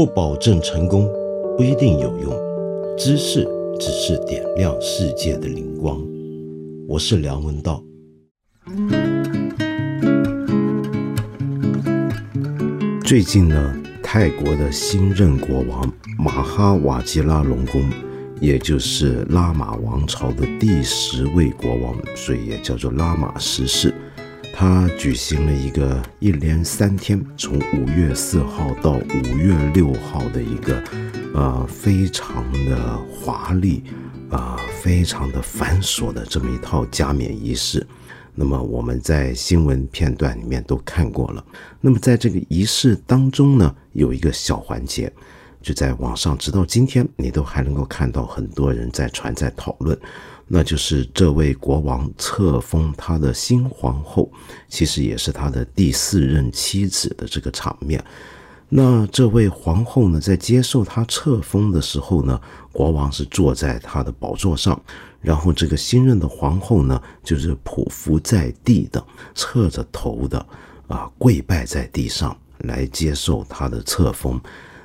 不保证成功，不一定有用。知识只是点亮世界的灵光。我是梁文道。最近呢，泰国的新任国王马哈瓦吉拉隆功，也就是拉玛王朝的第十位国王，所以也叫做拉玛十世。他举行了一个一连三天，从五月四号到五月六号的一个，呃，非常的华丽，啊，非常的繁琐的这么一套加冕仪式。那么我们在新闻片段里面都看过了。那么在这个仪式当中呢，有一个小环节，就在网上，直到今天，你都还能够看到很多人在传在讨论。那就是这位国王册封他的新皇后，其实也是他的第四任妻子的这个场面。那这位皇后呢，在接受他册封的时候呢，国王是坐在他的宝座上，然后这个新任的皇后呢，就是匍匐在地的，侧着头的，啊，跪拜在地上来接受他的册封。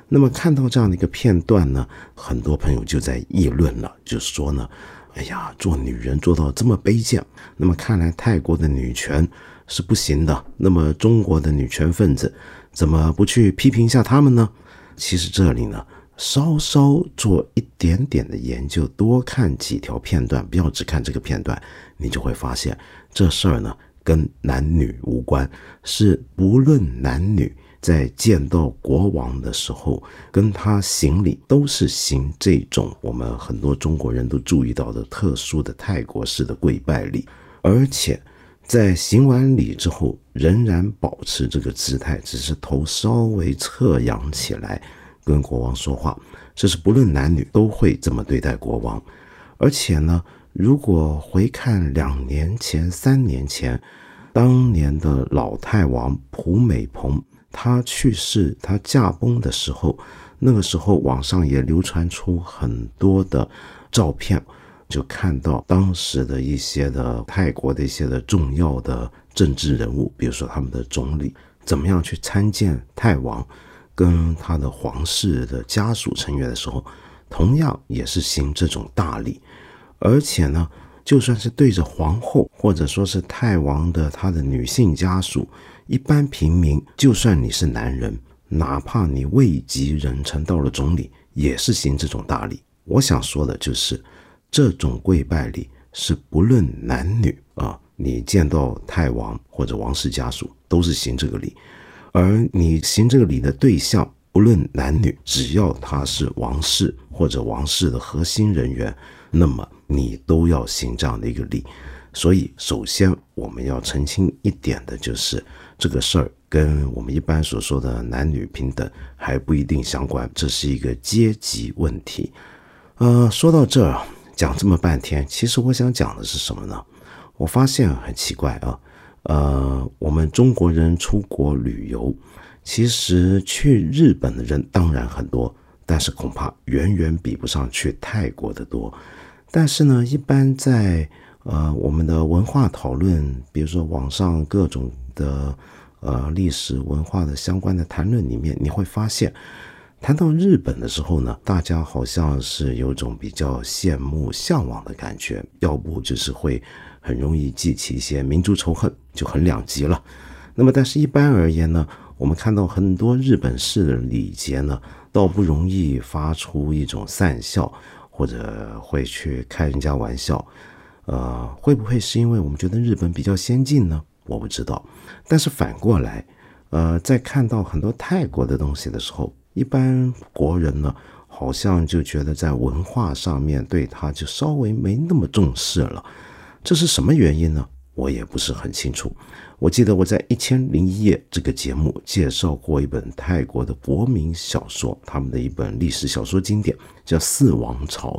那么看到这样的一个片段呢，很多朋友就在议论了，就是说呢。哎呀，做女人做到这么卑贱，那么看来泰国的女权是不行的。那么中国的女权分子怎么不去批评一下他们呢？其实这里呢，稍稍做一点点的研究，多看几条片段，不要只看这个片段，你就会发现这事儿呢跟男女无关，是不论男女。在见到国王的时候，跟他行礼都是行这种我们很多中国人都注意到的特殊的泰国式的跪拜礼，而且在行完礼之后仍然保持这个姿态，只是头稍微侧仰起来跟国王说话。这是不论男女都会这么对待国王。而且呢，如果回看两年前、三年前，当年的老泰王蒲美蓬。她去世，她驾崩的时候，那个时候网上也流传出很多的照片，就看到当时的一些的泰国的一些的重要的政治人物，比如说他们的总理，怎么样去参见泰王跟他的皇室的家属成员的时候，同样也是行这种大礼，而且呢，就算是对着皇后，或者说是泰王的他的女性家属。一般平民，就算你是男人，哪怕你位极人臣，到了总理，也是行这种大礼。我想说的就是，这种跪拜礼是不论男女啊，你见到太王或者王室家属，都是行这个礼。而你行这个礼的对象，不论男女，只要他是王室或者王室的核心人员，那么你都要行这样的一个礼。所以，首先我们要澄清一点的就是。这个事儿跟我们一般所说的男女平等还不一定相关，这是一个阶级问题。呃，说到这儿讲这么半天，其实我想讲的是什么呢？我发现很奇怪啊，呃，我们中国人出国旅游，其实去日本的人当然很多，但是恐怕远远比不上去泰国的多。但是呢，一般在呃我们的文化讨论，比如说网上各种。的呃历史文化的相关的谈论里面，你会发现，谈到日本的时候呢，大家好像是有种比较羡慕、向往的感觉，要不就是会很容易记起一些民族仇恨，就很两极了。那么，但是一般而言呢，我们看到很多日本式的礼节呢，倒不容易发出一种讪笑，或者会去开人家玩笑。呃，会不会是因为我们觉得日本比较先进呢？我不知道，但是反过来，呃，在看到很多泰国的东西的时候，一般国人呢，好像就觉得在文化上面对他就稍微没那么重视了。这是什么原因呢？我也不是很清楚。我记得我在《一千零一夜》这个节目介绍过一本泰国的国民小说，他们的一本历史小说经典叫《四王朝》。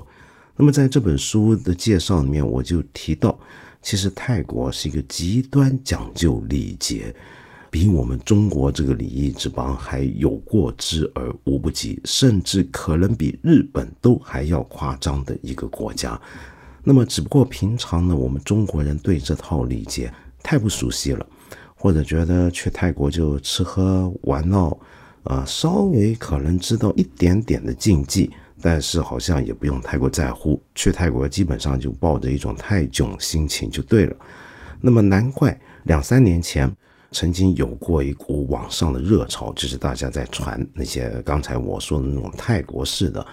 那么在这本书的介绍里面，我就提到。其实泰国是一个极端讲究礼节，比我们中国这个礼仪之邦还有过之而无不及，甚至可能比日本都还要夸张的一个国家。那么，只不过平常呢，我们中国人对这套礼节太不熟悉了，或者觉得去泰国就吃喝玩闹，啊，稍微可能知道一点点的禁忌，但是好像也不用太过在乎。去泰国基本上就抱着一种泰囧心情就对了。那么难怪两三年前曾经有过一股网上的热潮，就是大家在传那些刚才我说的那种泰国式的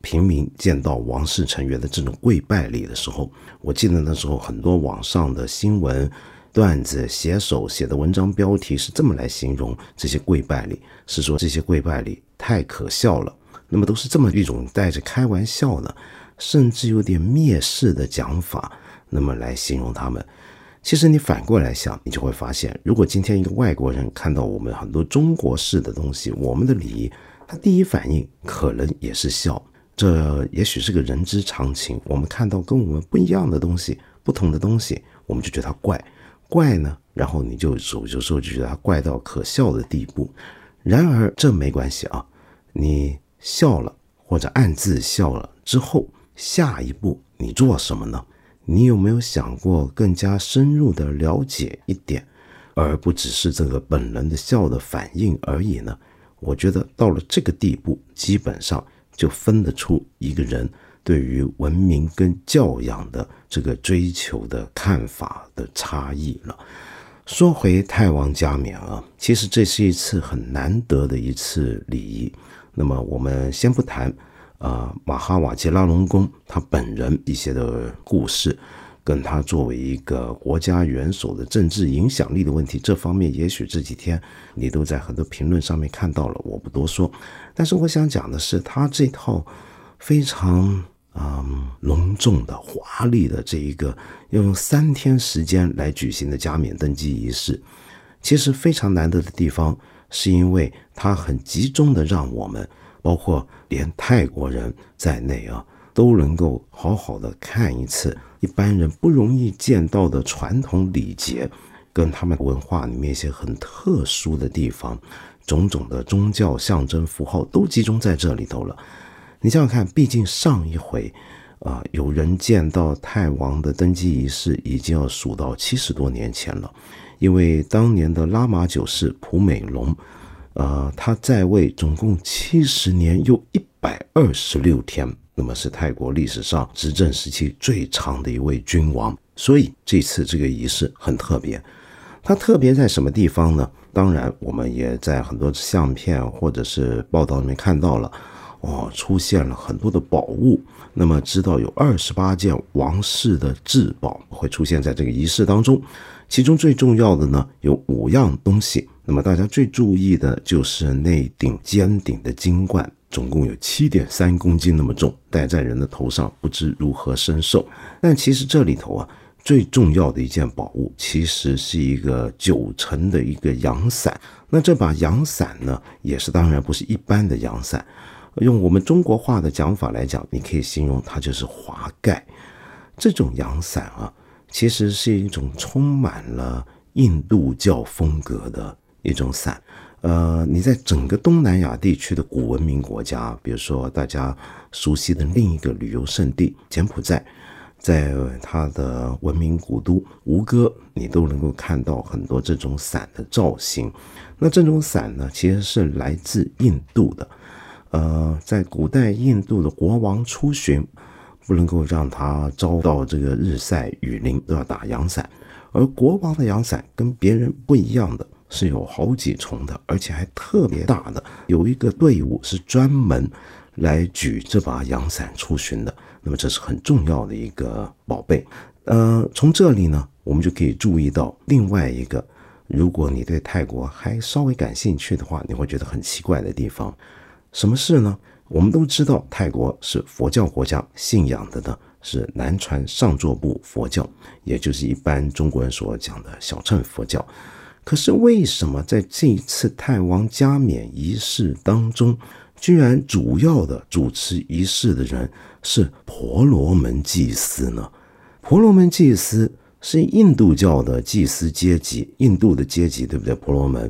平民见到王室成员的这种跪拜礼的时候，我记得那时候很多网上的新闻。段子写手写的文章标题是这么来形容这些跪拜礼，是说这些跪拜礼太可笑了。那么都是这么一种带着开玩笑的，甚至有点蔑视的讲法，那么来形容他们。其实你反过来想，你就会发现，如果今天一个外国人看到我们很多中国式的东西，我们的礼仪，他第一反应可能也是笑。这也许是个人之常情。我们看到跟我们不一样的东西、不同的东西，我们就觉得它怪。怪呢，然后你就有时候就觉得他怪到可笑的地步。然而这没关系啊，你笑了或者暗自笑了之后，下一步你做什么呢？你有没有想过更加深入的了解一点，而不只是这个本能的笑的反应而已呢？我觉得到了这个地步，基本上就分得出一个人。对于文明跟教养的这个追求的看法的差异了。说回太王加冕啊，其实这是一次很难得的一次礼仪。那么我们先不谈啊，马哈瓦杰拉隆功他本人一些的故事，跟他作为一个国家元首的政治影响力的问题，这方面也许这几天你都在很多评论上面看到了，我不多说。但是我想讲的是，他这套非常。嗯，隆重的、华丽的这一个要用三天时间来举行的加冕登基仪式，其实非常难得的地方，是因为它很集中的让我们，包括连泰国人在内啊，都能够好好的看一次一般人不容易见到的传统礼节，跟他们文化里面一些很特殊的地方，种种的宗教象征符号都集中在这里头了。你想想看，毕竟上一回，啊，有人见到泰王的登基仪式，已经要数到七十多年前了。因为当年的拉玛九世普美龙，呃，他在位总共七十年又一百二十六天，那么是泰国历史上执政时期最长的一位君王。所以这次这个仪式很特别，它特别在什么地方呢？当然，我们也在很多相片或者是报道里面看到了。哦，出现了很多的宝物。那么知道有二十八件王室的至宝会出现在这个仪式当中，其中最重要的呢有五样东西。那么大家最注意的就是那顶尖顶的金冠，总共有七点三公斤那么重，戴在人的头上不知如何身受。但其实这里头啊，最重要的一件宝物其实是一个九层的一个阳伞。那这把阳伞呢，也是当然不是一般的阳伞。用我们中国话的讲法来讲，你可以形容它就是华盖。这种阳伞啊，其实是一种充满了印度教风格的一种伞。呃，你在整个东南亚地区的古文明国家，比如说大家熟悉的另一个旅游胜地柬埔寨，在它的文明古都吴哥，你都能够看到很多这种伞的造型。那这种伞呢，其实是来自印度的。呃，在古代印度的国王出巡，不能够让他遭到这个日晒雨淋，都要打阳伞。而国王的阳伞跟别人不一样的是有好几重的，而且还特别大的，有一个队伍是专门来举这把阳伞出巡的。那么这是很重要的一个宝贝。呃，从这里呢，我们就可以注意到另外一个，如果你对泰国还稍微感兴趣的话，你会觉得很奇怪的地方。什么事呢？我们都知道，泰国是佛教国家，信仰的呢是南传上座部佛教，也就是一般中国人所讲的小乘佛教。可是为什么在这一次泰王加冕仪式当中，居然主要的主持仪式的人是婆罗门祭司呢？婆罗门祭司是印度教的祭司阶级，印度的阶级，对不对？婆罗门。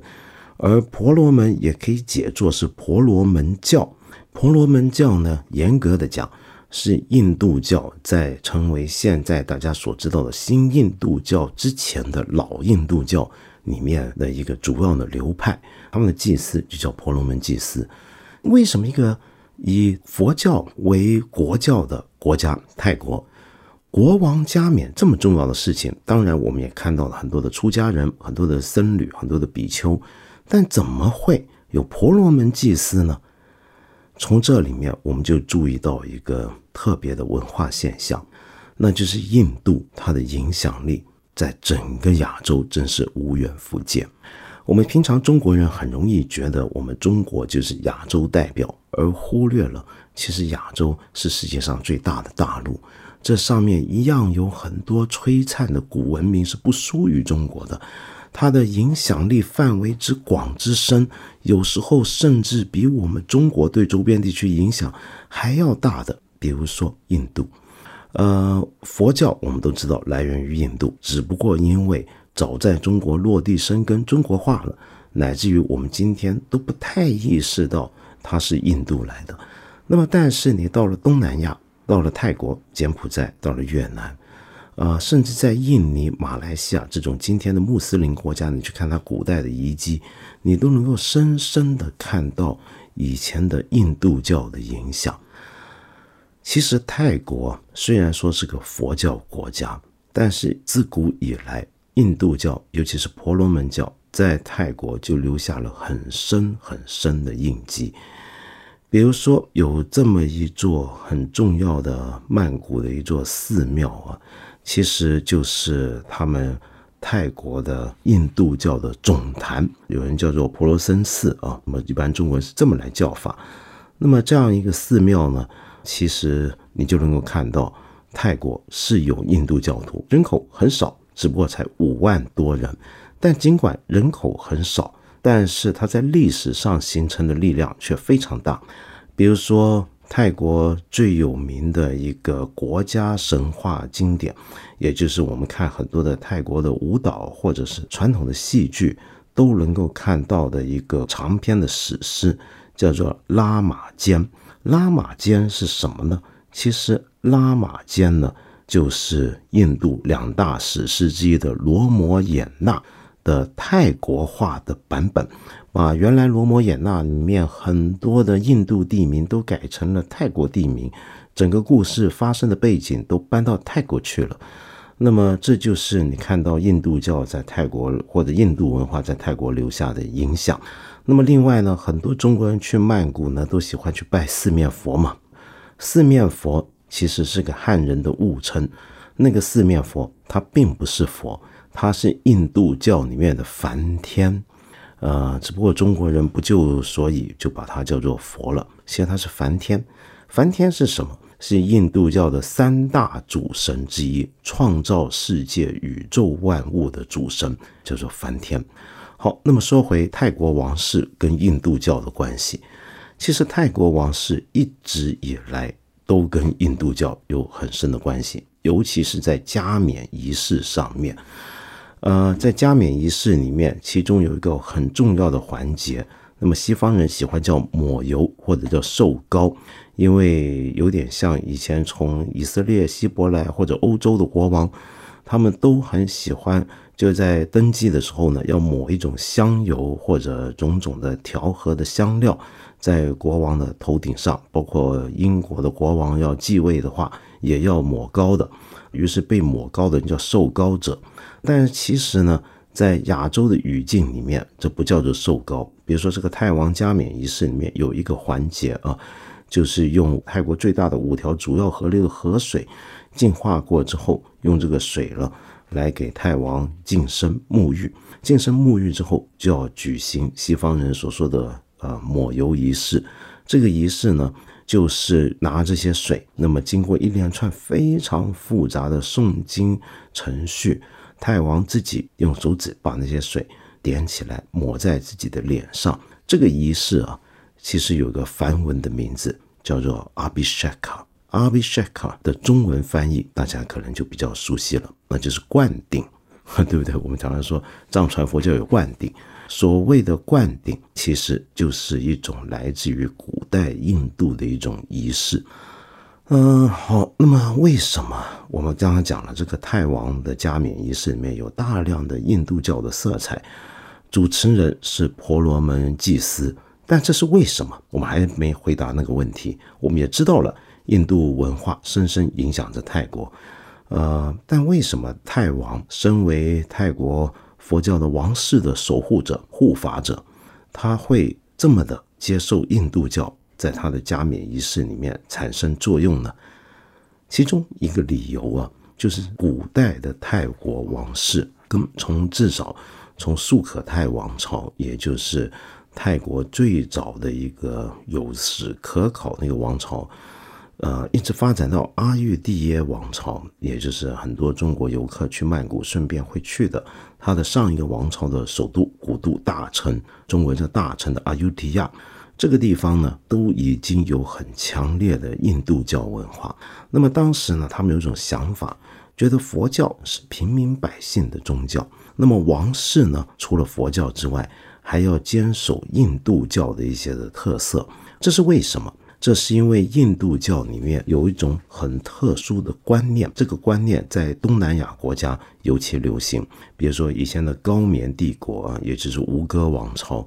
而婆罗门也可以解作是婆罗门教。婆罗门教呢，严格的讲是印度教在成为现在大家所知道的新印度教之前的老印度教里面的一个主要的流派，他们的祭祀就叫婆罗门祭祀。为什么一个以佛教为国教的国家泰国，国王加冕这么重要的事情？当然，我们也看到了很多的出家人、很多的僧侣、很多的比丘，但怎么会有婆罗门祭司呢？从这里面，我们就注意到一个特别的文化现象，那就是印度它的影响力在整个亚洲真是无远弗届。我们平常中国人很容易觉得我们中国就是亚洲代表，而忽略了其实亚洲是世界上最大的大陆，这上面一样有很多璀璨的古文明是不输于中国的。它的影响力范围之广之深，有时候甚至比我们中国对周边地区影响还要大的。比如说印度，呃，佛教我们都知道来源于印度，只不过因为早在中国落地生根、中国化了，乃至于我们今天都不太意识到它是印度来的。那么，但是你到了东南亚，到了泰国、柬埔寨，到了越南。啊，甚至在印尼、马来西亚这种今天的穆斯林国家，你去看它古代的遗迹，你都能够深深的看到以前的印度教的影响。其实泰国虽然说是个佛教国家，但是自古以来，印度教尤其是婆罗门教在泰国就留下了很深很深的印记。比如说，有这么一座很重要的曼谷的一座寺庙啊。其实就是他们泰国的印度教的总坛，有人叫做婆罗森寺啊。那么一般中国人是这么来叫法。那么这样一个寺庙呢，其实你就能够看到泰国是有印度教徒，人口很少，只不过才五万多人。但尽管人口很少，但是它在历史上形成的力量却非常大。比如说。泰国最有名的一个国家神话经典，也就是我们看很多的泰国的舞蹈或者是传统的戏剧都能够看到的一个长篇的史诗，叫做《拉玛坚》。拉玛坚是什么呢？其实拉玛坚呢，就是印度两大史诗之一的《罗摩衍那》的泰国化的版本。把原来罗摩衍那里面很多的印度地名都改成了泰国地名，整个故事发生的背景都搬到泰国去了。那么这就是你看到印度教在泰国或者印度文化在泰国留下的影响。那么另外呢，很多中国人去曼谷呢都喜欢去拜四面佛嘛。四面佛其实是个汉人的误称，那个四面佛它并不是佛，它是印度教里面的梵天。呃，只不过中国人不就所以就把它叫做佛了。其实它是梵天，梵天是什么？是印度教的三大主神之一，创造世界宇宙万物的主神，叫做梵天。好，那么说回泰国王室跟印度教的关系，其实泰国王室一直以来都跟印度教有很深的关系，尤其是在加冕仪式上面。呃，在加冕仪式里面，其中有一个很重要的环节，那么西方人喜欢叫抹油或者叫受膏，因为有点像以前从以色列、希伯来或者欧洲的国王，他们都很喜欢就在登基的时候呢，要抹一种香油或者种种的调和的香料在国王的头顶上，包括英国的国王要继位的话，也要抹膏的，于是被抹膏的人叫受膏者。但是其实呢，在亚洲的语境里面，这不叫做受膏。比如说，这个泰王加冕仪式里面有一个环节啊，就是用泰国最大的五条主要河流的河水净化过之后，用这个水了来给泰王净身沐浴。净身沐浴之后，就要举行西方人所说的呃抹油仪式。这个仪式呢，就是拿这些水，那么经过一连串非常复杂的诵经程序。泰王自己用手指把那些水点起来，抹在自己的脸上。这个仪式啊，其实有个梵文的名字，叫做 Abhishek。Abhishek 的中文翻译大家可能就比较熟悉了，那就是灌顶，对不对？我们常常说藏传佛教有灌顶，所谓的灌顶其实就是一种来自于古代印度的一种仪式。嗯，好，那么为什么我们刚刚讲了这个泰王的加冕仪式里面有大量的印度教的色彩？主持人是婆罗门祭司，但这是为什么？我们还没回答那个问题。我们也知道了，印度文化深深影响着泰国。呃，但为什么泰王身为泰国佛教的王室的守护者、护法者，他会这么的接受印度教在他的加冕仪式里面产生作用呢？其中一个理由啊，就是古代的泰国王室跟从至少。从素可泰王朝，也就是泰国最早的一个有史可考那个王朝，呃，一直发展到阿育帝耶王朝，也就是很多中国游客去曼谷顺便会去的。它的上一个王朝的首都古都大城，中文叫大城的阿尤提亚，这个地方呢，都已经有很强烈的印度教文化。那么当时呢，他们有一种想法，觉得佛教是平民百姓的宗教。那么王室呢？除了佛教之外，还要坚守印度教的一些的特色。这是为什么？这是因为印度教里面有一种很特殊的观念，这个观念在东南亚国家尤其流行。比如说以前的高棉帝国啊，也就是吴哥王朝，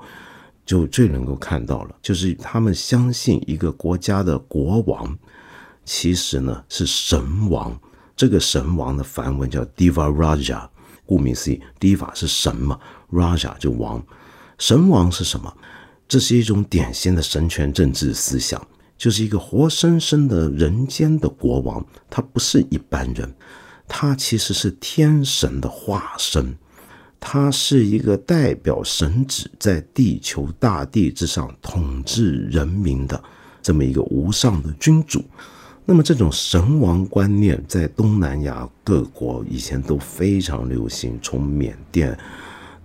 就最能够看到了，就是他们相信一个国家的国王，其实呢是神王。这个神王的梵文叫 Diva Raja。顾名思义，，diva 是神嘛，Raja 就王，神王是什么？这是一种典型的神权政治思想，就是一个活生生的人间的国王，他不是一般人，他其实是天神的化身，他是一个代表神旨在地球大地之上统治人民的这么一个无上的君主。那么这种神王观念在东南亚各国以前都非常流行，从缅甸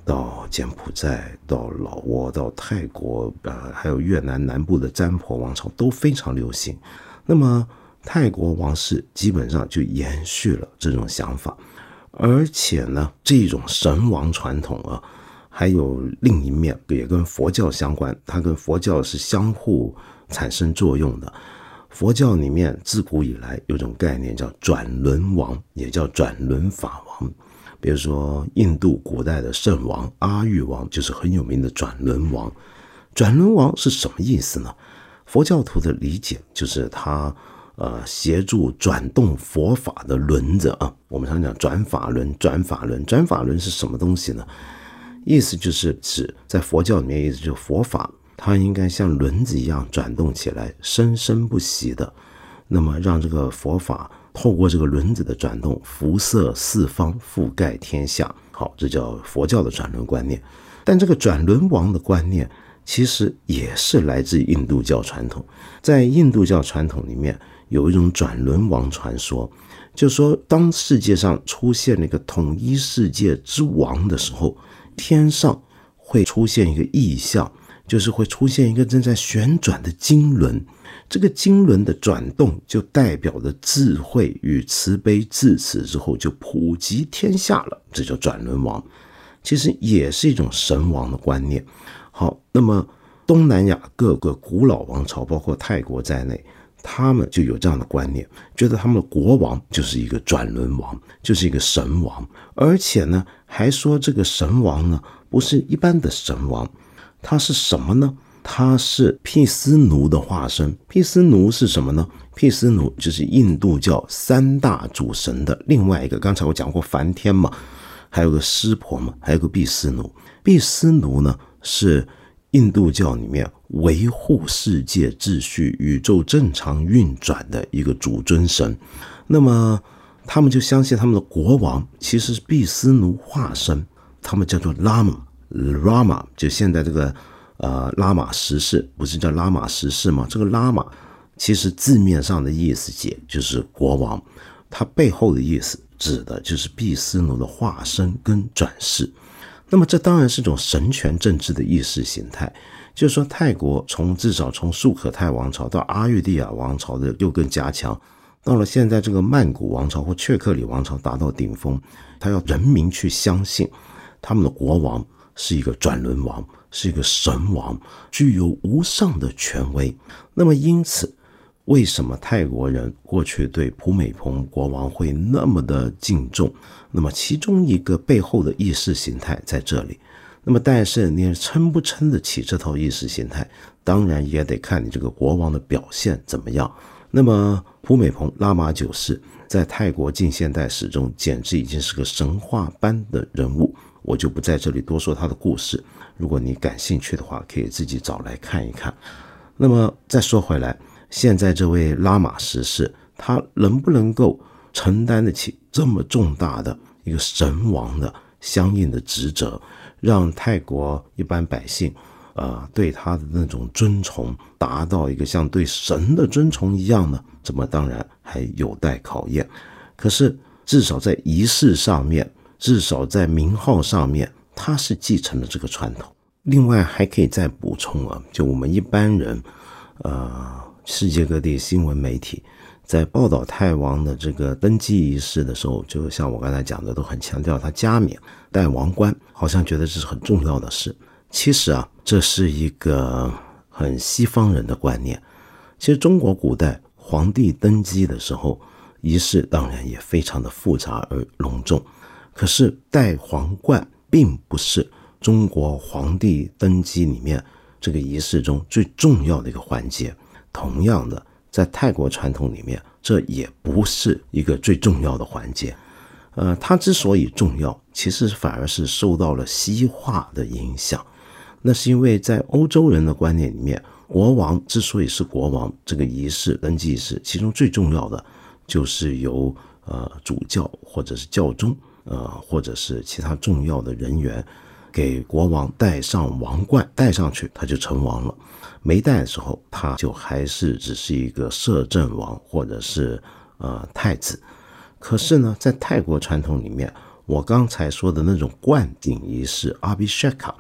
到柬埔寨到老挝到泰国，呃，还有越南南部的占婆王朝都非常流行。那么泰国王室基本上就延续了这种想法，而且呢，这种神王传统啊，还有另一面也跟佛教相关，它跟佛教是相互产生作用的。佛教里面自古以来有种概念叫转轮王，也叫转轮法王。比如说印度古代的圣王阿育王就是很有名的转轮王。转轮王是什么意思呢？佛教徒的理解就是他呃协助转动佛法的轮子啊。我们常讲转法轮，转法轮，转法轮是什么东西呢？意思就是指在佛教里面，意思就是佛法。它应该像轮子一样转动起来，生生不息的，那么让这个佛法透过这个轮子的转动，辐射四方，覆盖天下。好，这叫佛教的转轮观念。但这个转轮王的观念，其实也是来自印度教传统。在印度教传统里面，有一种转轮王传说，就说当世界上出现了一个统一世界之王的时候，天上会出现一个异象。就是会出现一个正在旋转的经轮，这个经轮的转动就代表着智慧与慈悲，自此之后就普及天下了，这叫转轮王。其实也是一种神王的观念。好，那么东南亚各个古老王朝，包括泰国在内，他们就有这样的观念，觉得他们的国王就是一个转轮王，就是一个神王，而且呢，还说这个神王呢不是一般的神王。他是什么呢？他是毗斯奴的化身。毗斯奴是什么呢？毗斯奴就是印度教三大主神的另外一个。刚才我讲过梵天嘛，还有个湿婆嘛，还有个毗斯奴。毗斯奴呢是印度教里面维护世界秩序、宇宙正常运转的一个主尊神。那么他们就相信他们的国王其实是毗斯奴化身，他们叫做拉玛。拉玛就现在这个，呃，拉玛十世不是叫拉玛十世吗？这个拉玛其实字面上的意思解就是国王，它背后的意思指的就是毗斯奴的化身跟转世。那么这当然是种神权政治的意识形态，就是说泰国从至少从素可泰王朝到阿育帝亚王朝的又更加强，到了现在这个曼谷王朝或雀克里王朝达到顶峰，他要人民去相信他们的国王。是一个转轮王，是一个神王，具有无上的权威。那么，因此，为什么泰国人过去对普美蓬国王会那么的敬重？那么其中一个背后的意识形态在这里。那么但是你撑不撑得起这套意识形态，当然也得看你这个国王的表现怎么样。那么普美蓬拉玛九世在泰国近现代史中简直已经是个神话般的人物，我就不在这里多说他的故事。如果你感兴趣的话，可以自己找来看一看。那么再说回来。现在这位拉玛十世，他能不能够承担得起这么重大的一个神王的相应的职责，让泰国一般百姓，呃，对他的那种尊崇达到一个像对神的尊崇一样呢？这么当然还有待考验。可是至少在仪式上面，至少在名号上面，他是继承了这个传统。另外还可以再补充啊，就我们一般人，呃。世界各地新闻媒体在报道泰王的这个登基仪式的时候，就像我刚才讲的，都很强调他加冕戴王冠，好像觉得这是很重要的事。其实啊，这是一个很西方人的观念。其实中国古代皇帝登基的时候，仪式当然也非常的复杂而隆重，可是戴皇冠并不是中国皇帝登基里面这个仪式中最重要的一个环节。同样的，在泰国传统里面，这也不是一个最重要的环节。呃，它之所以重要，其实反而是受到了西化的影响。那是因为在欧洲人的观念里面，国王之所以是国王，这个仪式登基仪式，其中最重要的就是由呃主教或者是教宗，呃或者是其他重要的人员。给国王戴上王冠，戴上去他就成王了；没戴的时候，他就还是只是一个摄政王或者是呃太子。可是呢，在泰国传统里面，我刚才说的那种冠顶仪式阿比舍卡，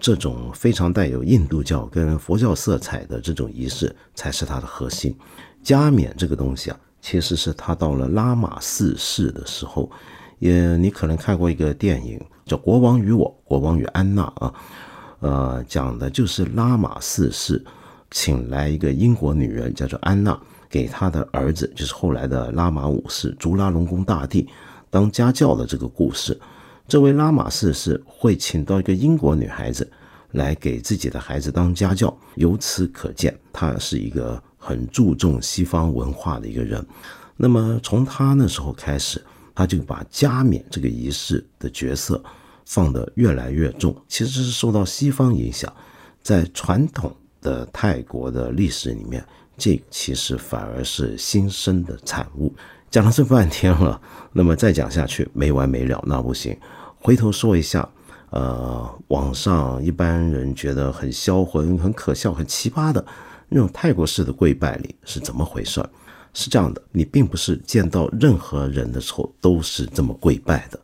这种非常带有印度教跟佛教色彩的这种仪式，才是它的核心。加冕这个东西啊，其实是他到了拉玛四世的时候。也，你可能看过一个电影叫《国王与我》，国王与安娜啊，呃，讲的就是拉玛四世请来一个英国女人叫做安娜，给他的儿子，就是后来的拉玛五世朱拉隆功大帝当家教的这个故事。这位拉玛四世会请到一个英国女孩子来给自己的孩子当家教，由此可见，他是一个很注重西方文化的一个人。那么从他那时候开始。他就把加冕这个仪式的角色放得越来越重，其实是受到西方影响，在传统的泰国的历史里面，这其实反而是新生的产物。讲了这半天了，那么再讲下去没完没了，那不行。回头说一下，呃，网上一般人觉得很销魂、很可笑、很奇葩的那种泰国式的跪拜礼是怎么回事？是这样的，你并不是见到任何人的时候都是这么跪拜的。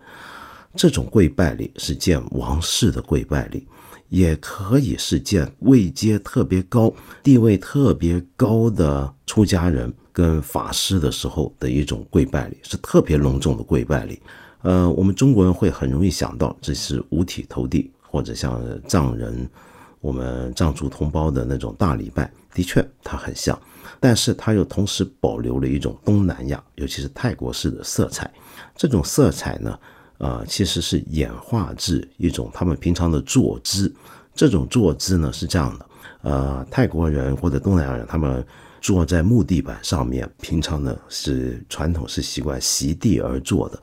这种跪拜礼是见王室的跪拜礼，也可以是见位阶特别高、地位特别高的出家人跟法师的时候的一种跪拜礼，是特别隆重的跪拜礼。呃，我们中国人会很容易想到这是五体投地，或者像藏人、我们藏族同胞的那种大礼拜，的确它很像。但是它又同时保留了一种东南亚，尤其是泰国式的色彩。这种色彩呢，呃，其实是演化至一种他们平常的坐姿。这种坐姿呢是这样的，呃，泰国人或者东南亚人他们坐在木地板上面，平常呢是传统是习惯席地而坐的。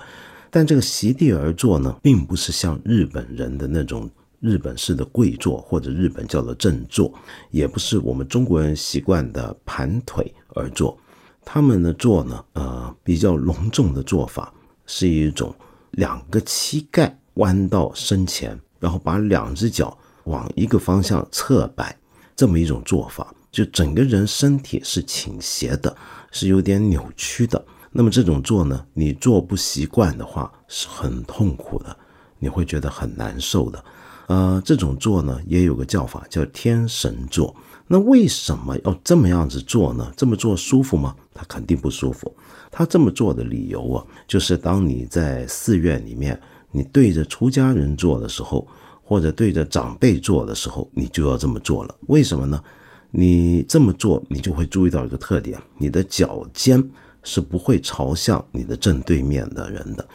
但这个席地而坐呢，并不是像日本人的那种。日本式的跪坐，或者日本叫做正坐，也不是我们中国人习惯的盘腿而坐。他们的坐呢，呃，比较隆重的做法是一种两个膝盖弯到身前，然后把两只脚往一个方向侧摆，这么一种做法，就整个人身体是倾斜的，是有点扭曲的。那么这种坐呢，你坐不习惯的话是很痛苦的，你会觉得很难受的。呃，这种坐呢，也有个叫法，叫天神坐。那为什么要这么样子做呢？这么做舒服吗？他肯定不舒服。他这么做的理由啊，就是当你在寺院里面，你对着出家人坐的时候，或者对着长辈坐的时候，你就要这么做了。为什么呢？你这么做，你就会注意到一个特点：你的脚尖是不会朝向你的正对面的人的。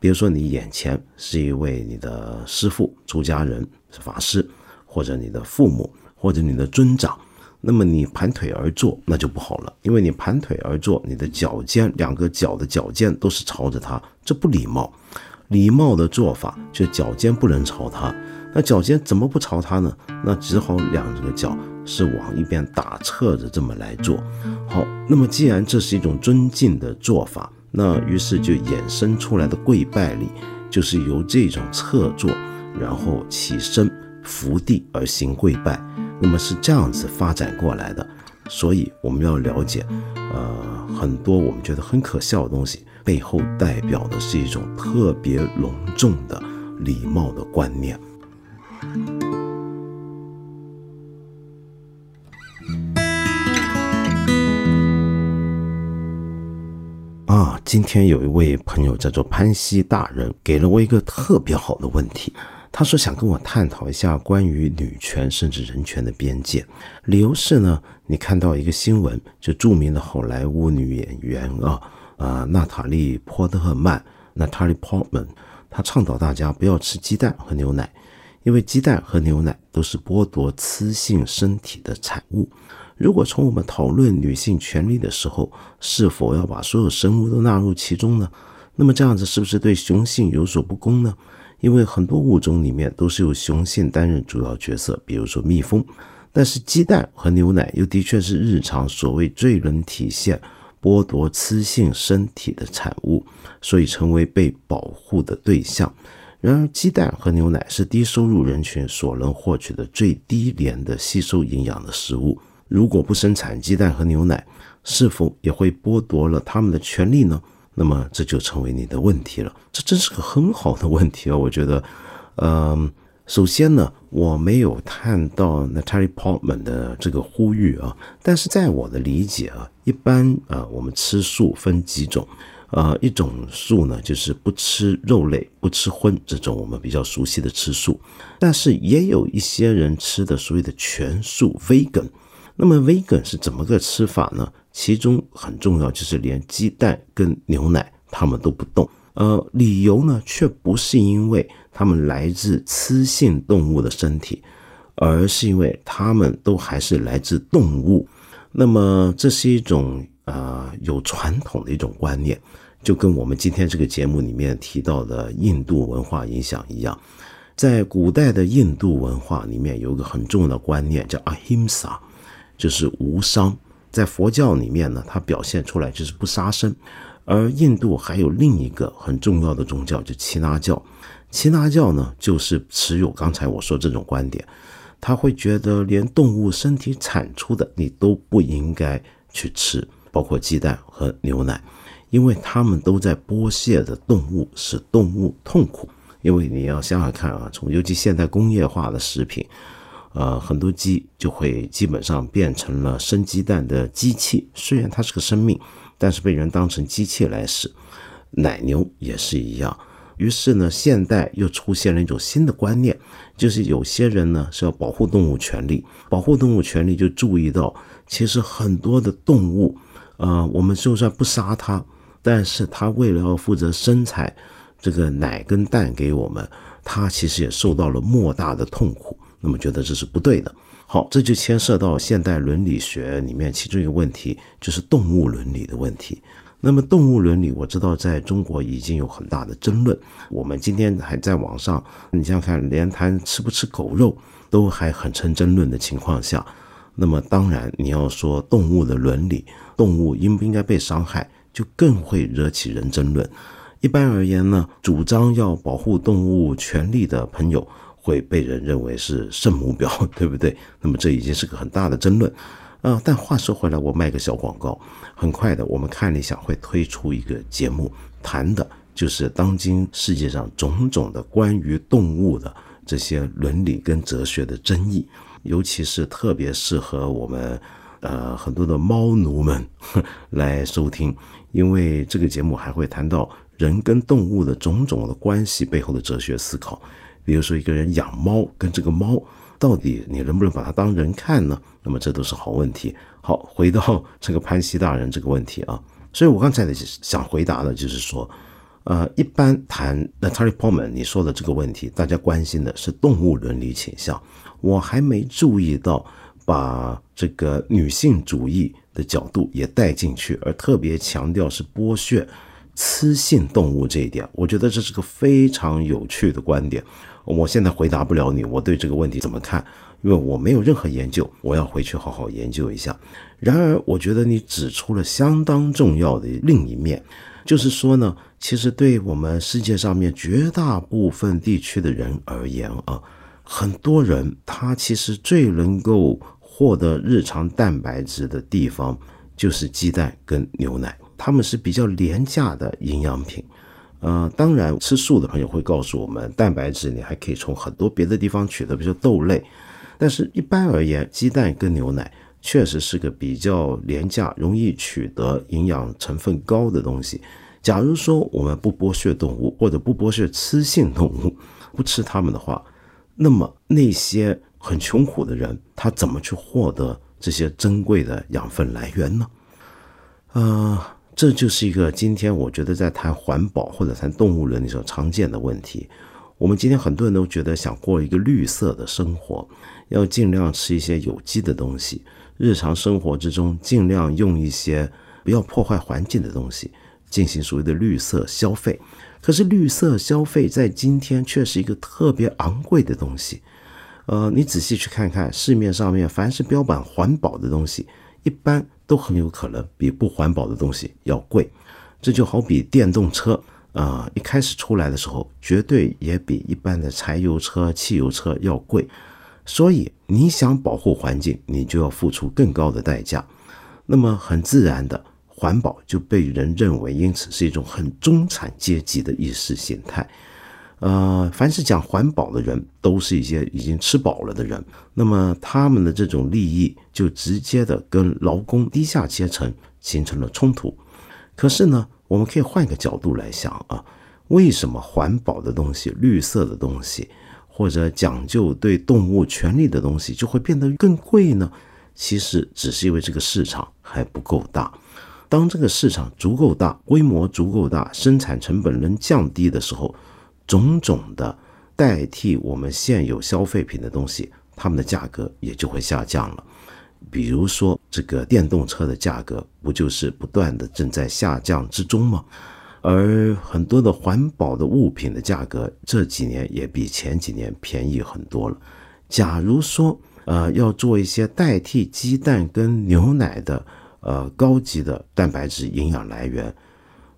比如说，你眼前是一位你的师傅、出家人、法师，或者你的父母，或者你的尊长，那么你盘腿而坐，那就不好了，因为你盘腿而坐，你的脚尖两个脚的脚尖都是朝着他，这不礼貌。礼貌的做法就脚尖不能朝他。那脚尖怎么不朝他呢？那只好两个脚是往一边打侧着这么来做。好，那么既然这是一种尊敬的做法，那于是就衍生出来的跪拜礼，就是由这种侧坐，然后起身伏地而行跪拜。那么是这样子发展过来的。所以我们要了解，呃，很多我们觉得很可笑的东西，背后代表的是一种特别隆重的礼貌的观念。啊，今天有一位朋友叫做潘西大人，给了我一个特别好的问题。他说想跟我探讨一下关于女权甚至人权的边界。理由是呢，你看到一个新闻，就著名的好莱坞女演员啊，啊，娜塔莉·波特曼 （Natalie Portman），她倡导大家不要吃鸡蛋和牛奶。因为鸡蛋和牛奶都是剥夺雌性身体的产物。如果从我们讨论女性权利的时候，是否要把所有生物都纳入其中呢？那么这样子是不是对雄性有所不公呢？因为很多物种里面都是由雄性担任主要角色，比如说蜜蜂。但是鸡蛋和牛奶又的确是日常所谓最能体现剥夺雌性身体的产物，所以成为被保护的对象。然而，鸡蛋和牛奶是低收入人群所能获取的最低廉的吸收营养的食物。如果不生产鸡蛋和牛奶，是否也会剥夺了他们的权利呢？那么这就成为你的问题了。这真是个很好的问题啊！我觉得，嗯，首先呢，我没有看到 Natalie Portman 的这个呼吁啊，但是在我的理解啊，一般啊，我们吃素分几种。呃，一种素呢，就是不吃肉类、不吃荤这种我们比较熟悉的吃素，但是也有一些人吃的所谓的全素 （vegan）。那么 vegan 是怎么个吃法呢？其中很重要就是连鸡蛋跟牛奶他们都不动。呃，理由呢却不是因为他们来自雌性动物的身体，而是因为他们都还是来自动物。那么这是一种。呃，有传统的一种观念，就跟我们今天这个节目里面提到的印度文化影响一样。在古代的印度文化里面，有一个很重要的观念叫 ahimsa，就是无伤。在佛教里面呢，它表现出来就是不杀生。而印度还有另一个很重要的宗教，就耆那教。耆那教呢，就是持有刚才我说这种观点，他会觉得连动物身体产出的你都不应该去吃。包括鸡蛋和牛奶，因为它们都在剥削的动物，使动物痛苦。因为你要想想看啊，从尤其现代工业化的食品，呃，很多鸡就会基本上变成了生鸡蛋的机器。虽然它是个生命，但是被人当成机器来使。奶牛也是一样。于是呢，现代又出现了一种新的观念，就是有些人呢是要保护动物权利，保护动物权利就注意到，其实很多的动物。呃，我们就算不杀它，但是它为了要负责生产这个奶跟蛋给我们，它其实也受到了莫大的痛苦。那么觉得这是不对的。好，这就牵涉到现代伦理学里面其中一个问题，就是动物伦理的问题。那么动物伦理，我知道在中国已经有很大的争论。我们今天还在网上，你想想看，连谈吃不吃狗肉都还很成争论的情况下。那么当然，你要说动物的伦理，动物应不应该被伤害，就更会惹起人争论。一般而言呢，主张要保护动物权利的朋友会被人认为是圣母婊，对不对？那么这已经是个很大的争论啊。但话说回来，我卖个小广告，很快的，我们看理想会推出一个节目，谈的就是当今世界上种种的关于动物的这些伦理跟哲学的争议。尤其是特别适合我们，呃，很多的猫奴们 来收听，因为这个节目还会谈到人跟动物的种种的关系背后的哲学思考。比如说，一个人养猫，跟这个猫到底你能不能把它当人看呢？那么这都是好问题。好，回到这个潘西大人这个问题啊，所以我刚才想回答的就是说，呃，一般谈 Natalie Portman 你说的这个问题，大家关心的是动物伦理倾向，我还没注意到把这个女性主义的角度也带进去，而特别强调是剥削雌性动物这一点，我觉得这是个非常有趣的观点。我现在回答不了你，我对这个问题怎么看？因为我没有任何研究，我要回去好好研究一下。然而，我觉得你指出了相当重要的另一面，就是说呢，其实对我们世界上面绝大部分地区的人而言啊，很多人他其实最能够获得日常蛋白质的地方就是鸡蛋跟牛奶，他们是比较廉价的营养品。呃，当然，吃素的朋友会告诉我们，蛋白质你还可以从很多别的地方取得，比如豆类。但是，一般而言，鸡蛋跟牛奶确实是个比较廉价、容易取得、营养成分高的东西。假如说我们不剥削动物，或者不剥削雌性动物，不吃它们的话，那么那些很穷苦的人，他怎么去获得这些珍贵的养分来源呢？呃，这就是一个今天我觉得在谈环保或者谈动物伦理时候常见的问题。我们今天很多人都觉得想过一个绿色的生活，要尽量吃一些有机的东西，日常生活之中尽量用一些不要破坏环境的东西，进行所谓的绿色消费。可是绿色消费在今天却是一个特别昂贵的东西。呃，你仔细去看看市面上面，凡是标榜环保的东西，一般都很有可能比不环保的东西要贵。这就好比电动车。啊，一开始出来的时候，绝对也比一般的柴油车、汽油车要贵，所以你想保护环境，你就要付出更高的代价。那么很自然的，环保就被人认为，因此是一种很中产阶级的意识形态。呃，凡是讲环保的人，都是一些已经吃饱了的人，那么他们的这种利益就直接的跟劳工低下阶层形成了冲突。可是呢？我们可以换一个角度来想啊，为什么环保的东西、绿色的东西，或者讲究对动物权利的东西就会变得更贵呢？其实只是因为这个市场还不够大。当这个市场足够大、规模足够大、生产成本能降低的时候，种种的代替我们现有消费品的东西，它们的价格也就会下降了。比如说，这个电动车的价格不就是不断的正在下降之中吗？而很多的环保的物品的价格这几年也比前几年便宜很多了。假如说，呃，要做一些代替鸡蛋跟牛奶的，呃，高级的蛋白质营养来源，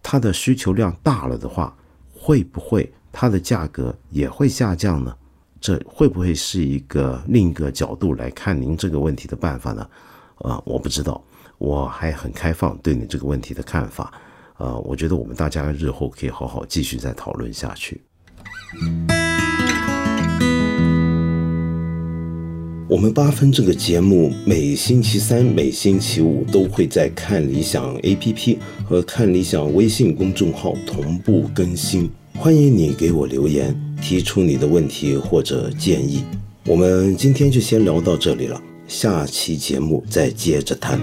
它的需求量大了的话，会不会它的价格也会下降呢？这会不会是一个另一个角度来看您这个问题的办法呢？啊，我不知道，我还很开放对你这个问题的看法。呃，我觉得我们大家日后可以好好继续再讨论下去。我们八分这个节目每星期三、每星期五都会在看理想 APP 和看理想微信公众号同步更新，欢迎你给我留言。提出你的问题或者建议，我们今天就先聊到这里了，下期节目再接着谈。